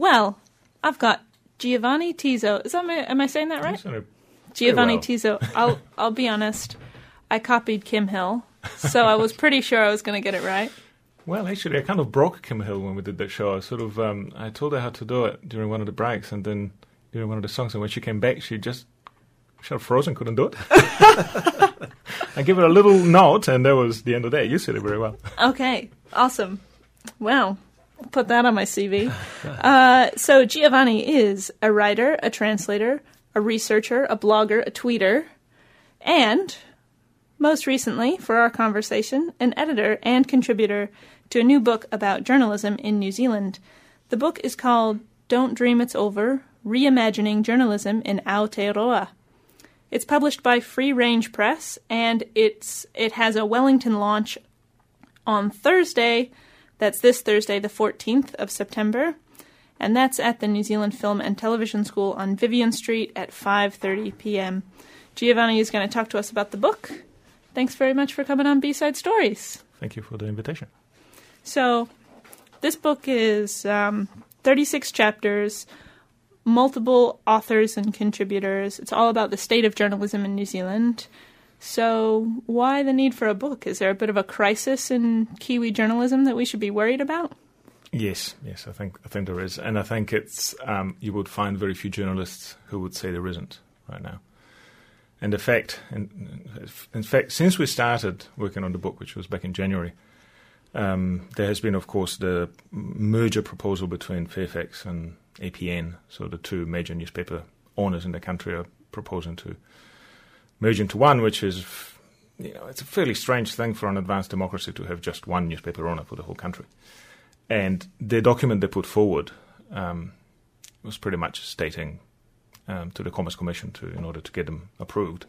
Well, I've got Giovanni Tiso. Is that my, am I saying that right? Giovanni well. Tiso. I'll I'll be honest. I copied Kim Hill, so I was pretty sure I was going to get it right. Well, actually, I kind of broke Kim Hill when we did that show. I sort of, um, I told her how to do it during one of the breaks, and then during one of the songs, and when she came back, she just, she had frozen, couldn't do it. I gave her a little nod, and that was the end of that. You said it very well. Okay, awesome. Well, I'll put that on my CV. Uh, so Giovanni is a writer, a translator, a researcher, a blogger, a tweeter, and most recently, for our conversation, an editor and contributor to a new book about journalism in New Zealand. The book is called Don't Dream It's Over Reimagining Journalism in Aotearoa. It's published by Free Range Press, and it's it has a Wellington launch on Thursday. That's this Thursday, the 14th of September, and that's at the New Zealand Film and Television School on Vivian Street at 5:30 p.m. Giovanni is going to talk to us about the book. Thanks very much for coming on B-Side Stories. Thank you for the invitation. So, this book is um, 36 chapters, multiple authors and contributors. It's all about the state of journalism in New Zealand. So, why the need for a book? Is there a bit of a crisis in Kiwi journalism that we should be worried about? Yes, yes, I think I think there is, and I think it's um, you would find very few journalists who would say there isn't right now. And in fact, in, in fact, since we started working on the book, which was back in January, um, there has been, of course, the merger proposal between Fairfax and APN. So the two major newspaper owners in the country are proposing to merge into one, which is, you know, it's a fairly strange thing for an advanced democracy to have just one newspaper owner for the whole country. And the document they put forward um, was pretty much stating um, to the Commerce Commission to in order to get them approved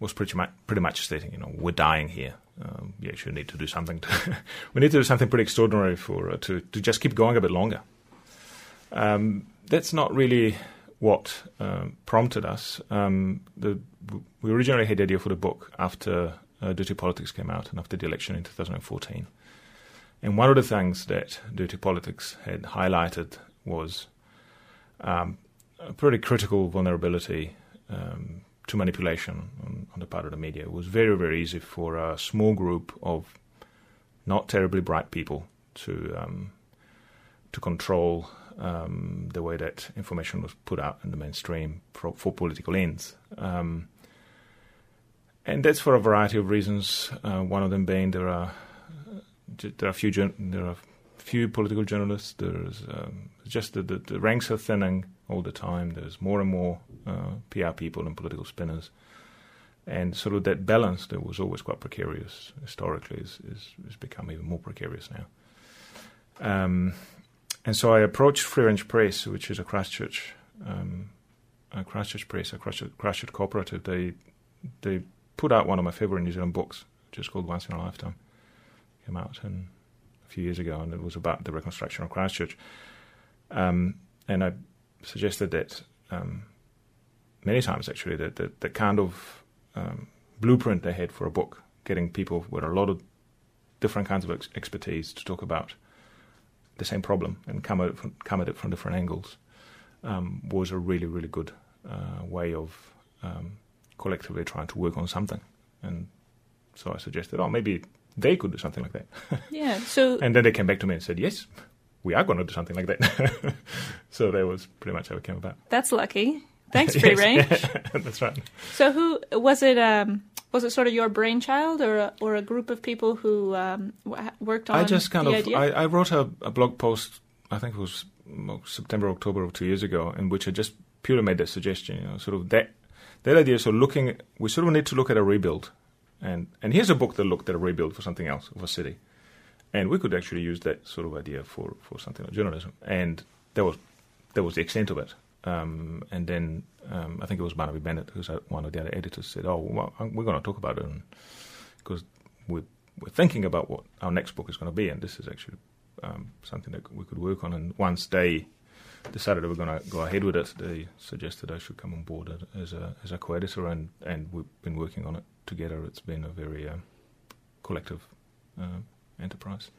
was pretty much pretty much stating, you know, we're dying here. Um, we actually need to do something. To we need to do something pretty extraordinary for uh, to to just keep going a bit longer. Um, that's not really what um, prompted us. Um, the, we originally had the idea for the book after uh, Dirty Politics came out and after the election in 2014. And one of the things that Dirty Politics had highlighted was um, a pretty critical vulnerability um, to manipulation on, on, the part of the media. It was very, very easy for a small group of not terribly bright people to um, to control um, the way that information was put out in the mainstream for, for political ends. Um, and that's for a variety of reasons. Uh, one of them being there are there are few there are few political journalists. There's um, just the, the, the, ranks are thinning all the time. There's more and more uh, PR people and political spinners, and sort of that balance that was always quite precarious historically is is, is become even more precarious now. Um, and so I approached Free Range Press, which is a Christchurch, um, a Christchurch press, a Christchurch, Christchurch cooperative. They they put out one of my favourite New Zealand books, which is called Once in a Lifetime. Came out in, a few years ago, and it was about the reconstruction of Christchurch. Um, and I suggested that um, many times, actually, that that, that kind of um, blueprint they had for a book, getting people with a lot of different kinds of ex- expertise to talk about the same problem and come at it from, come at it from different angles, um, was a really, really good uh, way of um, collectively trying to work on something. And so I suggested, oh, maybe they could do something like that. Yeah. So and then they came back to me and said, yes, we are going to do something like that. so that was pretty much how it came about. that's lucky. Thanks, Free Yes, Range. That's right. So who was it? Um, was it sort of your brainchild, or a, or a group of people who um, worked on? I just kind of? I, I wrote a, a blog post. I think it was September, October of two years ago, in which I just purely made that suggestion. You know, sort of that that idea. So looking, we sort of need to look at a rebuild, and and here's a book that looked at a rebuild for something else of a city, and we could actually use that sort of idea for for something like journalism, and that was that was the extent of it. Um, and then um, I think it was Barnaby Bennett, who's one of the other editors, said, "Oh, well, we're going to talk about it because we're, we're thinking about what our next book is going to be, and this is actually um, something that we could work on." And once they decided they were going to go ahead with it, they suggested I should come on board as a as a co-editor, and, and we've been working on it together. It's been a very uh, collective uh, enterprise.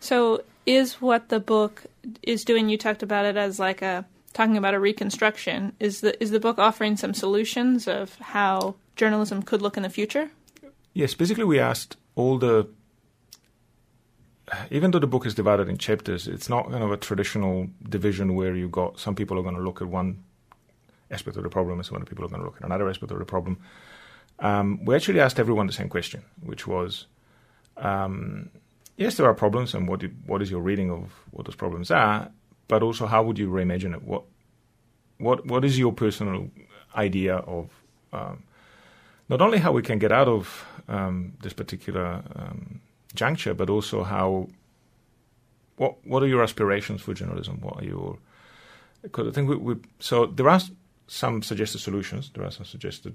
So, is what the book is doing? You talked about it as like a talking about a reconstruction. Is the is the book offering some solutions of how journalism could look in the future? Yes, basically we asked all the. Even though the book is divided in chapters, it's not kind of a traditional division where you got some people are going to look at one aspect of the problem and some other people are going to look at another aspect of the problem. Um, we actually asked everyone the same question, which was, um, yes, there are problems, and what, what is your reading of what those problems are? But also, how would you reimagine it? What, what, what is your personal idea of um, not only how we can get out of um, this particular um, juncture, but also how what what are your aspirations for journalism? What are your because I think we, we so there are some suggested solutions. There are some suggested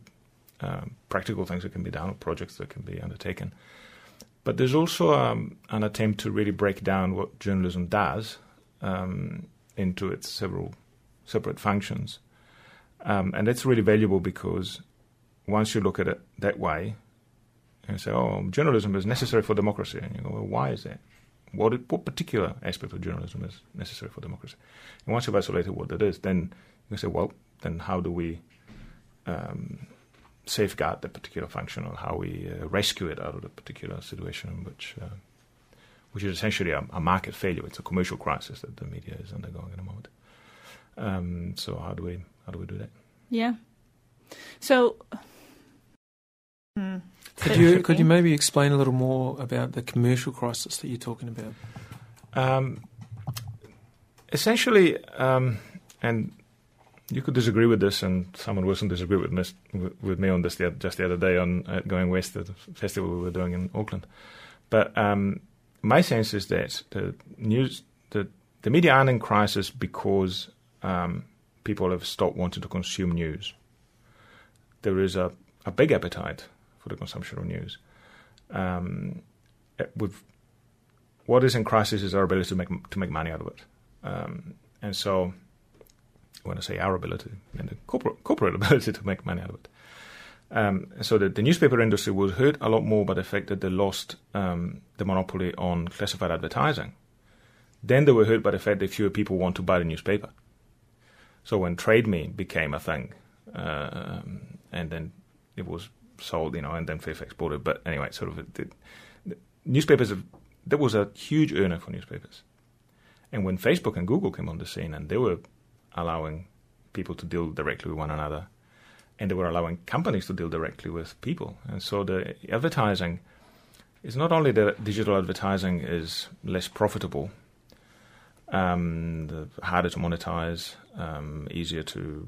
um, practical things that can be done, or projects that can be undertaken. But there's also um, an attempt to really break down what journalism does um, into its several separate functions, um, and that's really valuable because once you look at it that way, and say, "Oh, journalism is necessary for democracy," and you go, "Well, why is that? What what particular aspect of journalism is necessary for democracy?" And once you've isolated what that is, then you say, "Well, then how do we um, safeguard that particular function, or how we uh, rescue it out of the particular situation, in which uh, which is essentially a, a, market failure. It's a commercial crisis that the media is undergoing at the moment. Um, so how do we how do we do that? Yeah. So. Hmm. Could you could you maybe explain a little more about the commercial crisis that you're talking about? Um, essentially, um, and you could disagree with this, and Simon Wilson disagreed with me, with me on this the, just the other day on uh, Going West, at the festival we were doing in Auckland. But um, my sense is that the news, the the media aren't in crisis because um, people have stopped wanting to consume news. There is a, a big appetite for the consumption of news. Um, eh, with what is in crisis is our ability to make to make money out of it, um, and so when I say our ability, and the corporate, corporate ability to make money out of it. Um, so the, the, newspaper industry was hurt a lot more by the fact that they lost um, the monopoly on classified advertising. Then they were hurt by the fact that fewer people want to buy the newspaper. So when Trade Me became a thing, uh, and then it was sold, you know, and then Fairfax bought it. But anyway, sort of the newspapers, have, that was a huge earner for newspapers. And when Facebook and Google came on the scene and they were allowing people to deal directly with one another, and they were allowing companies to deal directly with people. And so the advertising is not only that digital advertising is less profitable, um, harder to monetize, um, easier to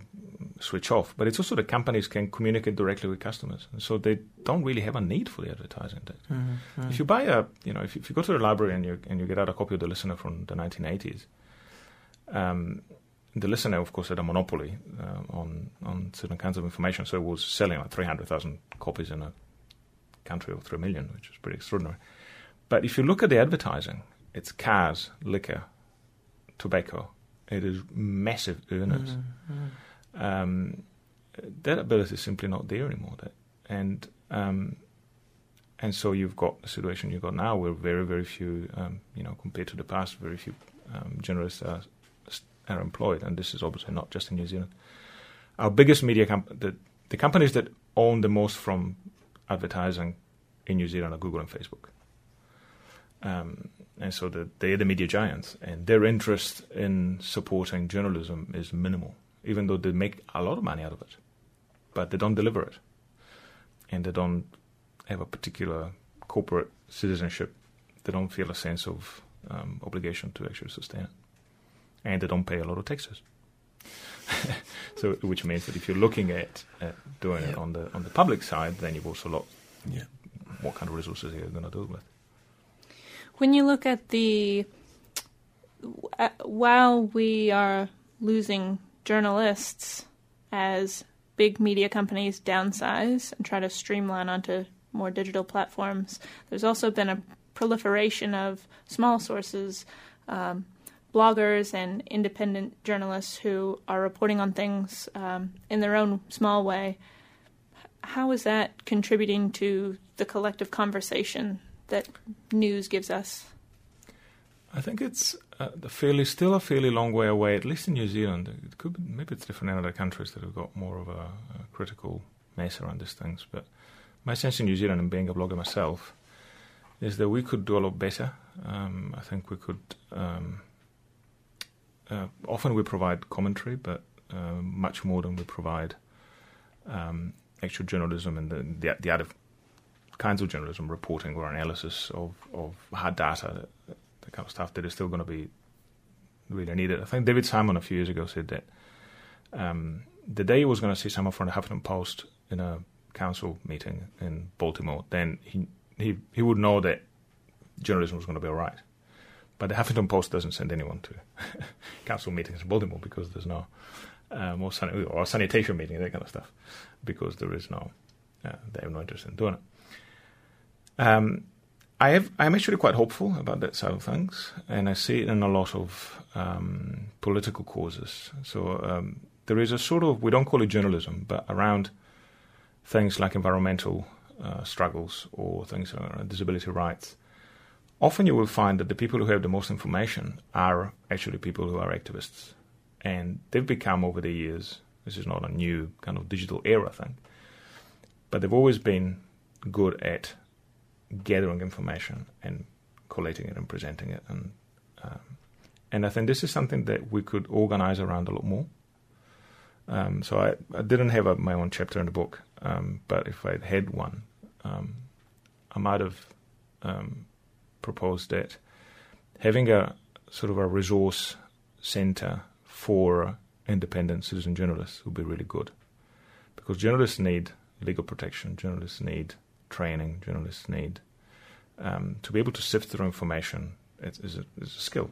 switch off, but it's also that companies can communicate directly with customers, and so they don't really have a need for the advertising. Mm-hmm. If you buy a, you know, if if you go to the library and you and you get out a copy of the Listener from the 1980s, um, the listener, of course, had a monopoly uh, on on certain kinds of information, so it was selling like 300,000 copies in a country of 3 million, which is pretty extraordinary. But if you look at the advertising, it's cars, liquor, tobacco. It is massive earners. Mm-hmm. Um, that ability is simply not there anymore. That, and um, and so you've got the situation you've got now, where very very few, um, you know, compared to the past, very few um, journalists are are employed, and this is obviously not just in New Zealand. Our biggest media comp- the, the companies that own the most from advertising in New Zealand are Google and Facebook. Um, and so the, they're the media giants, and their interest in supporting journalism is minimal, even though they make a lot of money out of it. But they don't deliver it, and they don't have a particular corporate citizenship. They don't feel a sense of um, obligation to actually sustain it and they don't pay a lot of taxes. so, which means that if you're looking at, at doing yeah. it on the on the public side, then you've also looked yeah. what kind of resources you're going to do it with. When you look at the uh, while we are losing journalists as big media companies downsize and try to streamline onto more digital platforms, there's also been a proliferation of small sources. Um, bloggers and independent journalists who are reporting on things um, in their own small way. How is that contributing to the collective conversation that news gives us? I think it's uh, fairly still a fairly long way away, at least in New Zealand. It could be, maybe it's different in other countries that have got more of a, a critical mass around these things. But my sense in New Zealand, and being a blogger myself, is that we could do a lot better. Um, I think we could. Um, uh, often we provide commentary, but uh, much more than we provide um, actual journalism and the, the, the other kinds of journalism, reporting or analysis of, of hard data the kind of stuff that is still going to be really needed. I think David Simon a few years ago said that um, the day he was going to see someone from the Huffington Post in a council meeting in Baltimore, then he he he would know that journalism was going to be all right. But the Huffington Post doesn't send anyone to council meetings in Baltimore because there's no um, or, san- or sanitation meeting, that kind of stuff, because there is no, uh, they have no interest in doing it. Um, I have, I'm actually quite hopeful about that side of things, and I see it in a lot of um, political causes. So um, there is a sort of, we don't call it journalism, but around things like environmental uh, struggles or things around disability rights, often you will find that the people who have the most information are actually people who are activists. And they've become over the years, this is not a new kind of digital era thing, but they've always been good at gathering information and collating it and presenting it. And um, and I think this is something that we could organize around a lot more. Um, so I, I, didn't have a, my own chapter in the book, um, but if I had one, um, I might have um, proposed that having a sort of a resource center for independent citizen journalists would be really good, because journalists need legal protection, journalists need training journalists need um, to be able to sift through information is a, is a skill.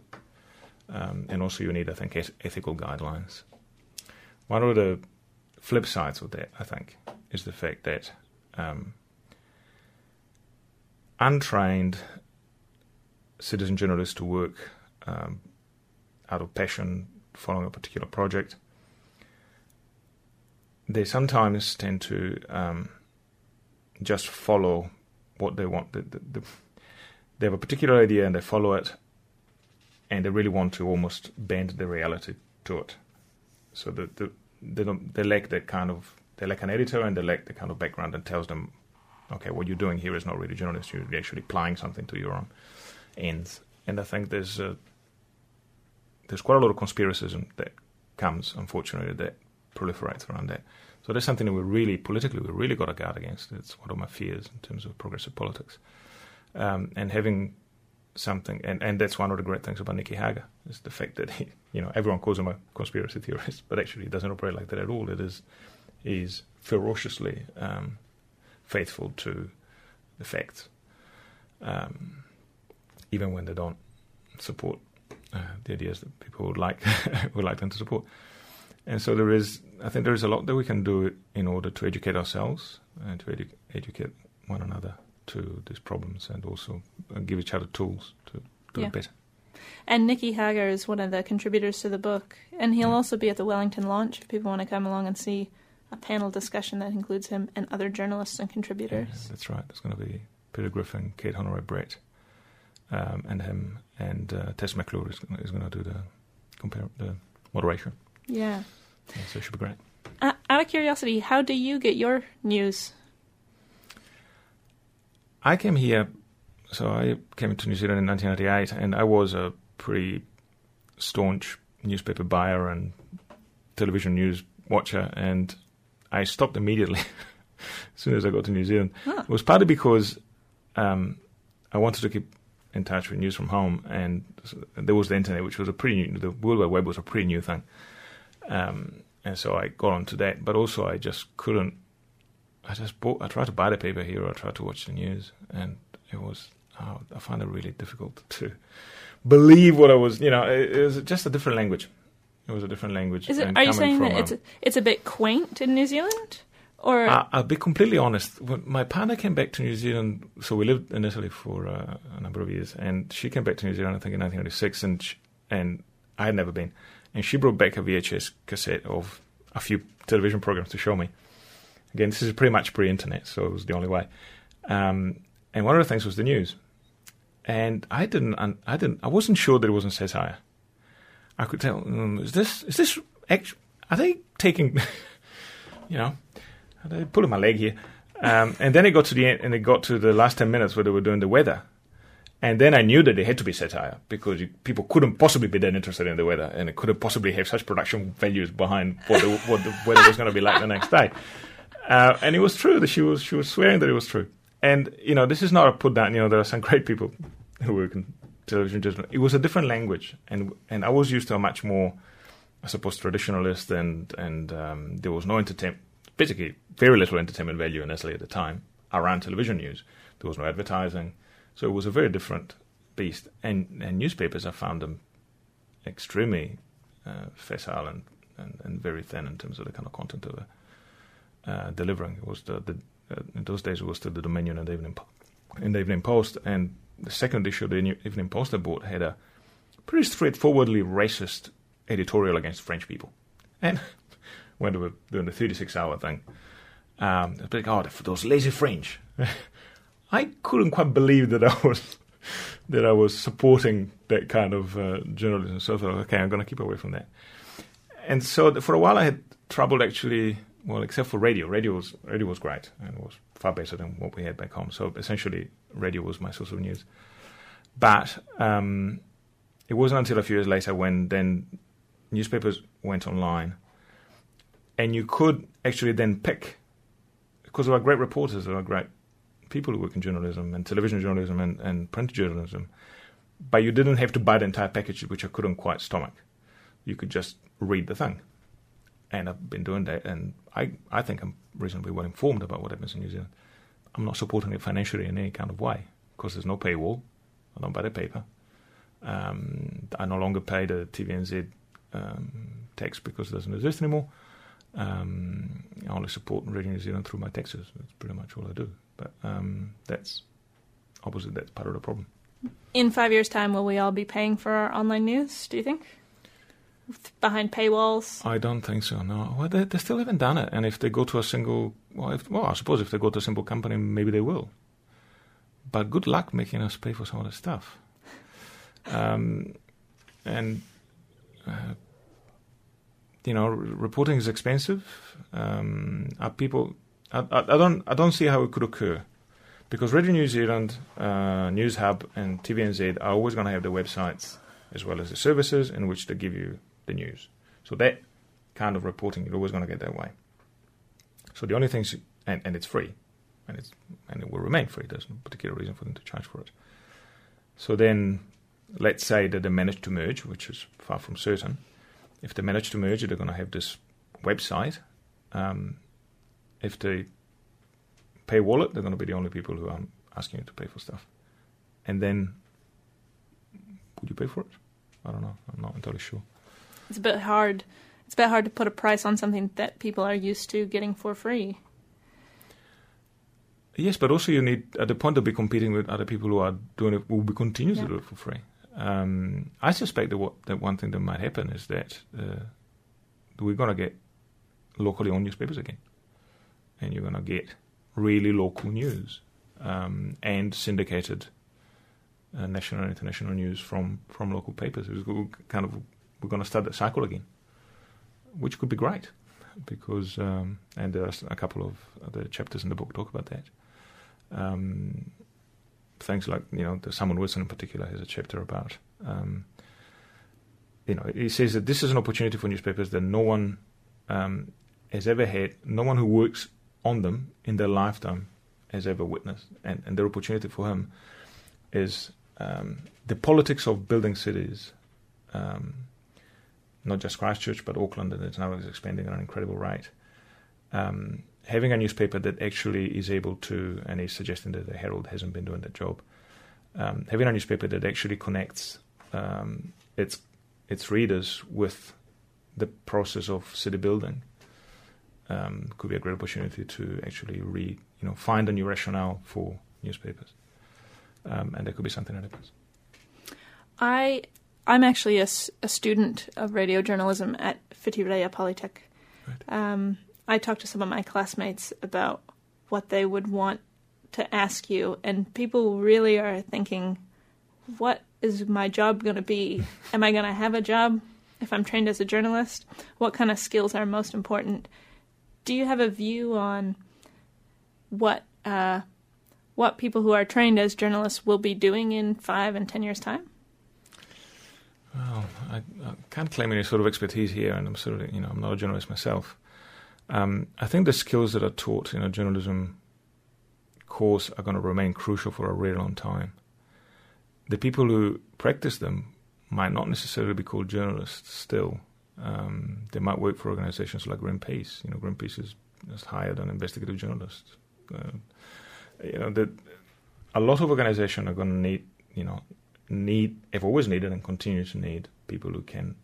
Um, and also, you need, I think, ethical guidelines. One of the flip sides of that, I think, is the fact that um, untrained citizen journalists to work um, out of passion following a particular project, they sometimes tend to um, just follow what they want. The, the, the, they have a particular idea and they follow it, and they really want to almost bend the reality to it. So the, the, they don't they lack that kind of they lack an editor and they lack the kind of background that tells them, okay, what you're doing here is not really journalism. You're actually applying something to your own ends. And I think there's a, there's quite a lot of conspiracism that comes, unfortunately, that proliferates around that. So that's something that we really, politically, we really got to guard against. It's one of my fears in terms of progressive politics. Um, and having something, and, and that's one of the great things about Nicky Hager, is the fact that he, you know, everyone calls him a conspiracy theorist, but actually he doesn't operate like that at all. It is, he's ferociously um, faithful to the facts, um, even when they don't support uh, the ideas that people would like would like them to support. And so there is, I think there is a lot that we can do in order to educate ourselves and to edu- educate one another to these problems and also uh, give each other tools to do yeah. it better. And Nicky Hager is one of the contributors to the book, and he'll yeah. also be at the Wellington launch if people want to come along and see a panel discussion that includes him and other journalists and contributors. Yeah, that's right. There's going to be Peter Griffin, Kate Honoret-Brett, um, and him, and uh, Tess McClure is, is going to do the compare the moderation. Yeah. yeah so it should be great. Uh, out of curiosity, how do you get your news? I came here, so I came to New Zealand in 1998, and I was a pretty staunch newspaper buyer and television news watcher, and I stopped immediately as soon as I got to New Zealand. Huh. It was partly because um, I wanted to keep in touch with news from home, and there was the internet, which was a pretty new, the World Wide Web was a pretty new thing. Um, and so I got onto that, but also I just couldn't. I just bought. I tried to buy the paper here. I tried to watch the news, and it was. Oh, I found it really difficult to believe what I was. You know, it, it was just a different language. It was a different language. Is it, are you saying that it's a, it's a bit quaint in New Zealand? Or I, will be completely honest. When my partner came back to New Zealand, so we lived in Italy for uh, a number of years, and she came back to New Zealand, I think, in 1996, and she, and I had never been and she brought back a VHS cassette of a few television programs to show me. Again, this is pretty much pre-internet, so it was the only way. Um, and one of the things was the news. and I didn't, I didn't, I wasn't sure that it wasn't satire. I could tell, mm, is this, is this, actually, are they taking, you know, they pulling my leg here? Um, and then it got to the end, and it got to the last ten minutes where they were doing the weather, and then I knew that it had to be satire because you, people couldn't possibly be that interested in the weather, and it couldn't possibly have such production values behind what the, what the weather was going to be like the next day. Uh, and it was true that she was she was swearing that it was true. And you know, this is not a put down. You know, there are some great people who work in television journalism. It was a different language, and and I was used to a much more, I suppose, traditionalist, and and um, there was no entertainment, basically very little entertainment value in Italy at the time around television news. There was no advertising, so it was a very different beast. And and newspapers, I found them extremely uh, facile and, and, and very thin in terms of the kind of content they were uh, delivering. It was the, the uh, in those days it was still the Dominion and the Evening in the Evening Post, and the second issue of the Evening Post I bought had a pretty straightforwardly racist editorial against French people, and when they were doing the 36 hour thing, um, it's like, oh, those lazy French. I couldn't quite believe that I was that I was supporting that kind of uh, journalism. So I thought, okay, I'm going to keep away from that. And so for a while, I had trouble actually well, except for radio. Radio was radio was great and was far better than what we had back home. So essentially, radio was my source of news. But um, it wasn't until a few years later when then newspapers went online, and you could actually then pick because there are great reporters, there are great people who work in journalism and television journalism and, and print journalism, but you didn't have to buy the entire package, which I couldn't quite stomach. You could just read the thing and I've been doing that, and I, I think I'm reasonably well informed about what happens in New Zealand. I'm not supporting it financially in any kind of way because there's no paywall. I don't buy the paper. Um, I no longer pay the TVNZ um, tax because it doesn't exist anymore. Um, I only support Radio New Zealand through my taxes. That's pretty much all I do. But um, that's obviously that's part of the problem. In five years' time, will we all be paying for our online news? Do you think? behind paywalls? I don't think so. No, well, they, they still haven't done it. And if they go to a single, well, if, well, I suppose if they go to a single company, maybe they will. But good luck making us pay for some of the stuff. Um, and uh, you know, reporting is expensive. Um, are people? I, I, don't. I don't see how it could occur, because Radio New Zealand, uh, Newshub, and TVNZ are always going to have the websites as well as the services in which they give you the news. So that kind of reporting, you're always going to get that way. So the only things, and, and it's free, and it's and it will remain free. There's no particular reason for them to charge for it. So then, let's say that they manage to merge, which is far from certain. If they manage to merge, it, they're going to have this website. Um, if they pay wallet, they're going to be the only people who are asking you to pay for stuff. And then, would you pay for it? I don't know. I'm not entirely sure it's a bit hard. It's a bit hard to put a price on something that people are used to getting for free. Yes, but also you need at the point to be competing with other people who are doing it, will be continue yeah. to do it for free. Um, I suspect that what, that one thing that might happen is that uh, we're going to get locally owned newspapers again, and you're going to get really local news um, and syndicated uh, national and international news from from local papers. It's kind of we're going to start that cycle again, which could be great because, um, and there are a couple of other chapters in the book talk about that. Um, things like, you know, the Samuel Wilson in particular has a chapter about, um, you know, he says that this is an opportunity for newspapers that no one um, has ever had, no one who works on them in their lifetime has ever witnessed. And, and their opportunity for him is um, the politics of building cities um, not just Christchurch, but Auckland, and it's now expanding at an incredible rate. Um, having a newspaper that actually is able to, and he's suggesting that the Herald hasn't been doing that job, um, having a newspaper that actually connects um, its its readers with the process of city building um, could be a great opportunity to actually read, you know, find a new rationale for newspapers, um, and there could be something that happens. I I'm actually a, a student of radio journalism at Whitireia Polytech. Right. I talked to some of my classmates about what they would want to ask you, and people really are thinking what is my job going to be? Am I going to have a job if I'm trained as a journalist? What kind of skills are most important? Do you have a view on what uh, what people who are trained as journalists will be doing in five and ten years' time? Well, I, I can't claim any sort of expertise here, and I'm sort of you know I'm not a journalist myself. Um, I think the skills that are taught in a journalism course are going to remain crucial for a really long time. The people who practice them might not necessarily be called journalists still. Um, they might work for organizations like Greenpeace. You know, Greenpeace is, has hired an investigative journalist. Uh, you know, that a lot of organizations are going to need, you know, need, have always needed and continue to need people who can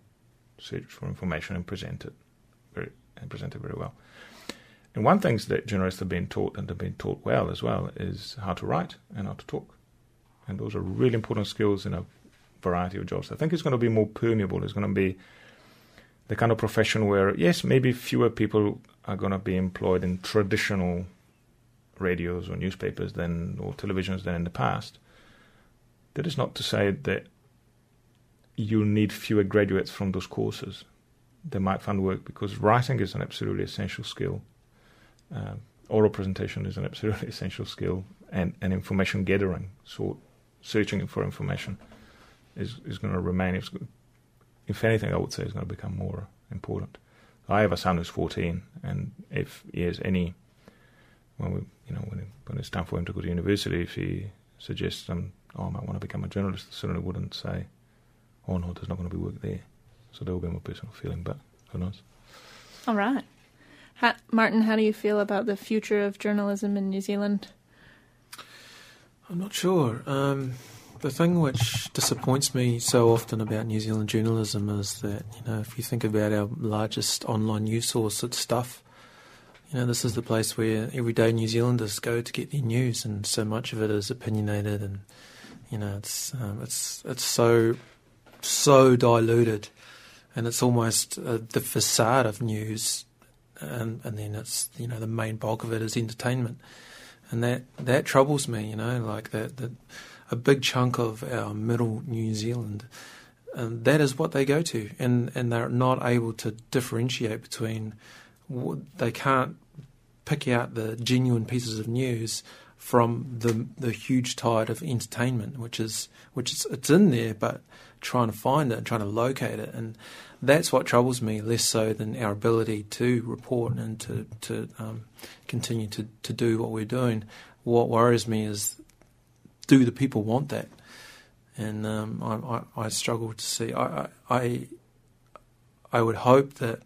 search for information and present it and present it very well. And one thing that journalists have been taught, and have been taught well as well, is how to write and how to talk. And those are really important skills in a variety of jobs. I think it's going to be more permeable. It's going to be the kind of profession where, yes, maybe fewer people are going to be employed in traditional radios or newspapers than or televisions than in the past. That is not to say that you need fewer graduates from those courses. They might find work because writing is an absolutely essential skill. Uh, oral presentation is an absolutely essential skill, and, and information gathering, so searching for information, is, is going to remain. If, anything, I would say is going to become more important. I have a son who's 14, and if he has any, when we, you know, when, when it's time for him to go to university, if he suggests, um, oh, I might want to become a journalist, certainly wouldn't say, oh no, there's not going to be work there. So that would be my personal feeling, but who knows? All right. How, Martin, how do you feel about the future of journalism in New Zealand? I'm not sure. Um, the thing which disappoints me so often about New Zealand journalism is that, you know, if you think about our largest online news source, it's Stuff. You know, this is the place where everyday New Zealanders go to get their news, and so much of it is opinionated, and you know, it's um, it's it's so so diluted, and it's almost uh, the facade of news, and and then it's you know the main bulk of it is entertainment, and that that troubles me. You know, like that that a big chunk of our middle New Zealand. And that is what they go to, and, and they're not able to differentiate between they can't pick out the genuine pieces of news from the the huge tide of entertainment, which is which is it's in there, but trying to find it and trying to locate it, and that's what troubles me less so than our ability to report and to to um, continue to to do what we're doing. What worries me is do the people want that, and um, I, I, I struggle to see. I, I I would hope that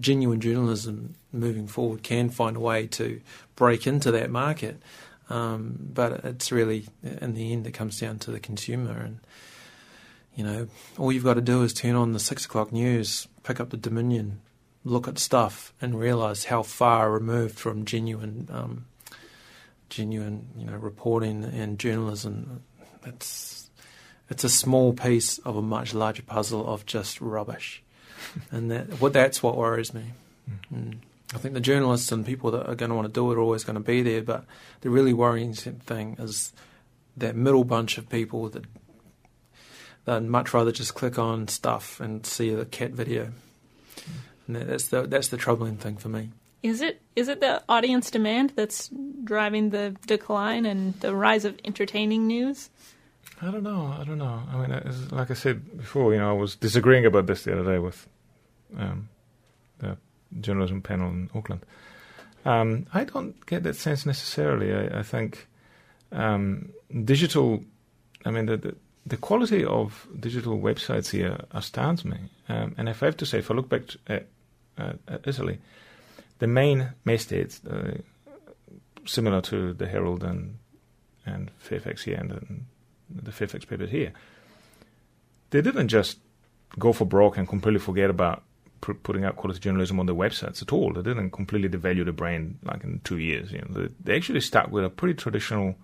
genuine journalism moving forward can find a way to break into that market. Um, but it's really, in the end, it comes down to the consumer. And, you know, all you've got to do is turn on the six o'clock news, pick up the Dominion, look at stuff, and realise how far removed from genuine, um, genuine, you know, reporting and journalism. It's it's a small piece of a much larger puzzle of just rubbish and that well, that's what worries me. Mm. Mm. I think the journalists and people that are going to want to do it are always going to be there, but the really worrying thing is that middle bunch of people that they'd much rather just click on stuff and see the cat video. And that's the that's the troubling thing for me. Is it is it the audience demand that's driving the decline and the rise of entertaining news? I don't know. I don't know. I mean, like I said before, you know, I was disagreeing about this the other day with um, the journalism panel in Auckland. Um, I don't get that sense necessarily. I, I think um, digital, I mean, the, the, the, quality of digital websites here astounds me. Um, and if I have to say, if I look back at, at Italy, the main mastheads, uh, similar to the Herald and and Fairfax here and, and the Fairfax papers here, they didn't just go for broke and completely forget about putting out quality journalism on their websites at all. They didn't completely devalue the brand like in two years. You know, they, they actually stuck with a pretty traditional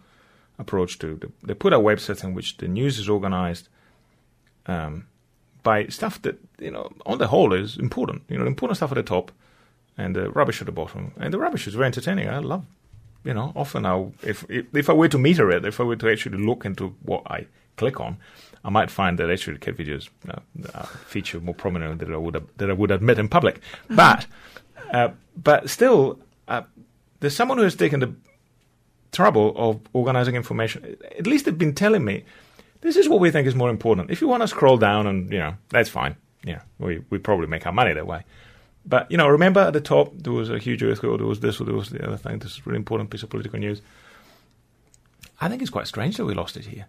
approach to. They, they put a website in which the news is organized um, by stuff that you know on the whole is important. You know, important stuff at the top and the rubbish at the bottom. And the rubbish is very entertaining. I love you know, often I'll, if, if if I were to meter it, if I were to actually look into what I click on, I might find that actually cat videos uh, uh, feature more prominently than I would that I would admit in public. But uh, but still, uh, there's someone who has taken the trouble of organizing information. At least they've been telling me this is what we think is more important. If you want to scroll down and you know that's fine. Yeah, we we probably make our money that way. But you know, remember at the top there was a huge earthquake, or there was this, or there was the other thing. This is a really important piece of political news. I think it's quite strange that we lost it here.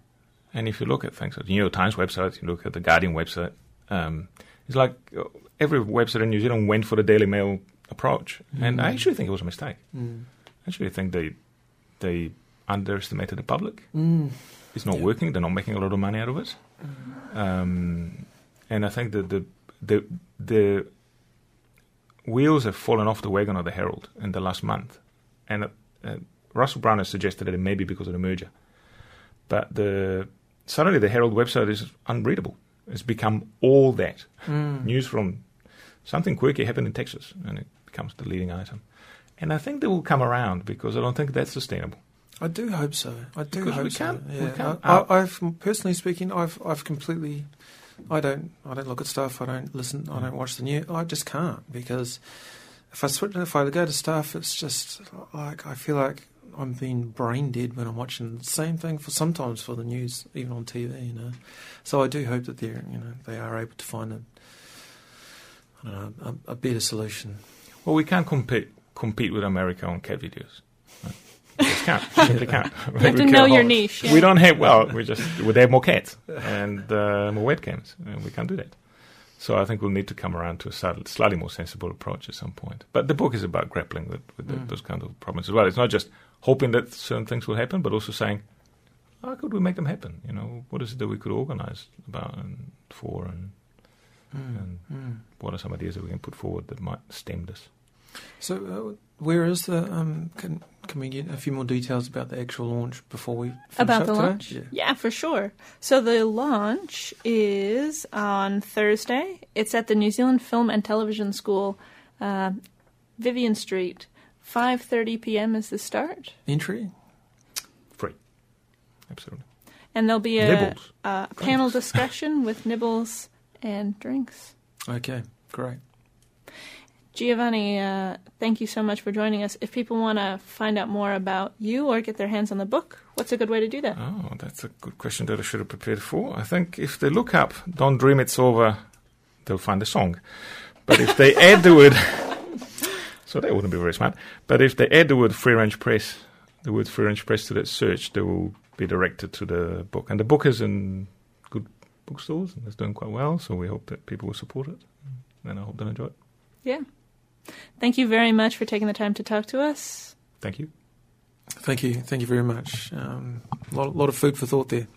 And if you look at things like the New York Times website, you look at the Guardian website, um, it's like uh, every website in New Zealand went for the Daily Mail approach, mm. and I actually think it was a mistake. Mm. I actually think they they underestimated the public. Mm. It's not yeah. working. They're not making a lot of money out of it. Mm. Um, and I think that the the the wheels have fallen off the wagon of the Herald in the last month. And uh, uh, Russell Brown has suggested that it may be because of the merger. But the suddenly the Herald website is unreadable. It's become all that. Mm. News from something quirky happened in Texas, and it becomes the leading item. And I think they will come around because I don't think that's sustainable. I do hope so. I do because hope we so. Yeah. We can't. I, have personally speaking, I've I've completely I don't I don't look at stuff. I don't listen. I don't watch the news. I just can't because if I switch, if I go to stuff, it's just like I feel like I'm being brain dead when I'm watching the same thing for sometimes for the news, even on TV. You know, so I do hope that they're you know they are able to find a I don't know a, a better solution. Well, we can't compete compete with America on cat videos. We just can't. Simply can't. You have to know your niche. Yeah. We don't have. Well, we just they have more cats and uh, more webcams, and we can't do that. So I think we'll need to come around to a slightly more sensible approach at some point. But the book is about grappling with, with mm. the, those kind of problems as well. It's not just hoping that certain things will happen, but also saying, how could we make them happen? You know, what is it that we could organize about and for, and, mm. and mm. what are some ideas that we can put forward that might stem this? So, uh, where is the? Um, can can we get a few more details about the actual launch before we about the today? launch? Yeah. yeah. for sure. So the launch is on Thursday. It's at the New Zealand Film and Television School, uh, Vivian Street. Five thirty p.m. is the start. Entry free, absolutely. And there'll be a, a panel discussion with nibbles and drinks. Okay, great. Giovanni, uh, thank you so much for joining us. If people want to find out more about you or get their hands on the book, what's a good way to do that? Oh, that's a good question that I should have prepared for. I think if they look up Don't Dream It's Over, they'll find the song. But if they add the word, so that wouldn't be very smart, but if they add the word Free Range Press, the word Free Range Press to that search, they will be directed to the book. And the book is in good bookstores and it's doing quite well, so we hope that people will support it. And I hope they'll enjoy it. Yeah. Thank you very much for taking the time to talk to us. Thank you. Thank you. Thank you very much. Um, a lot, lot of food for thought there.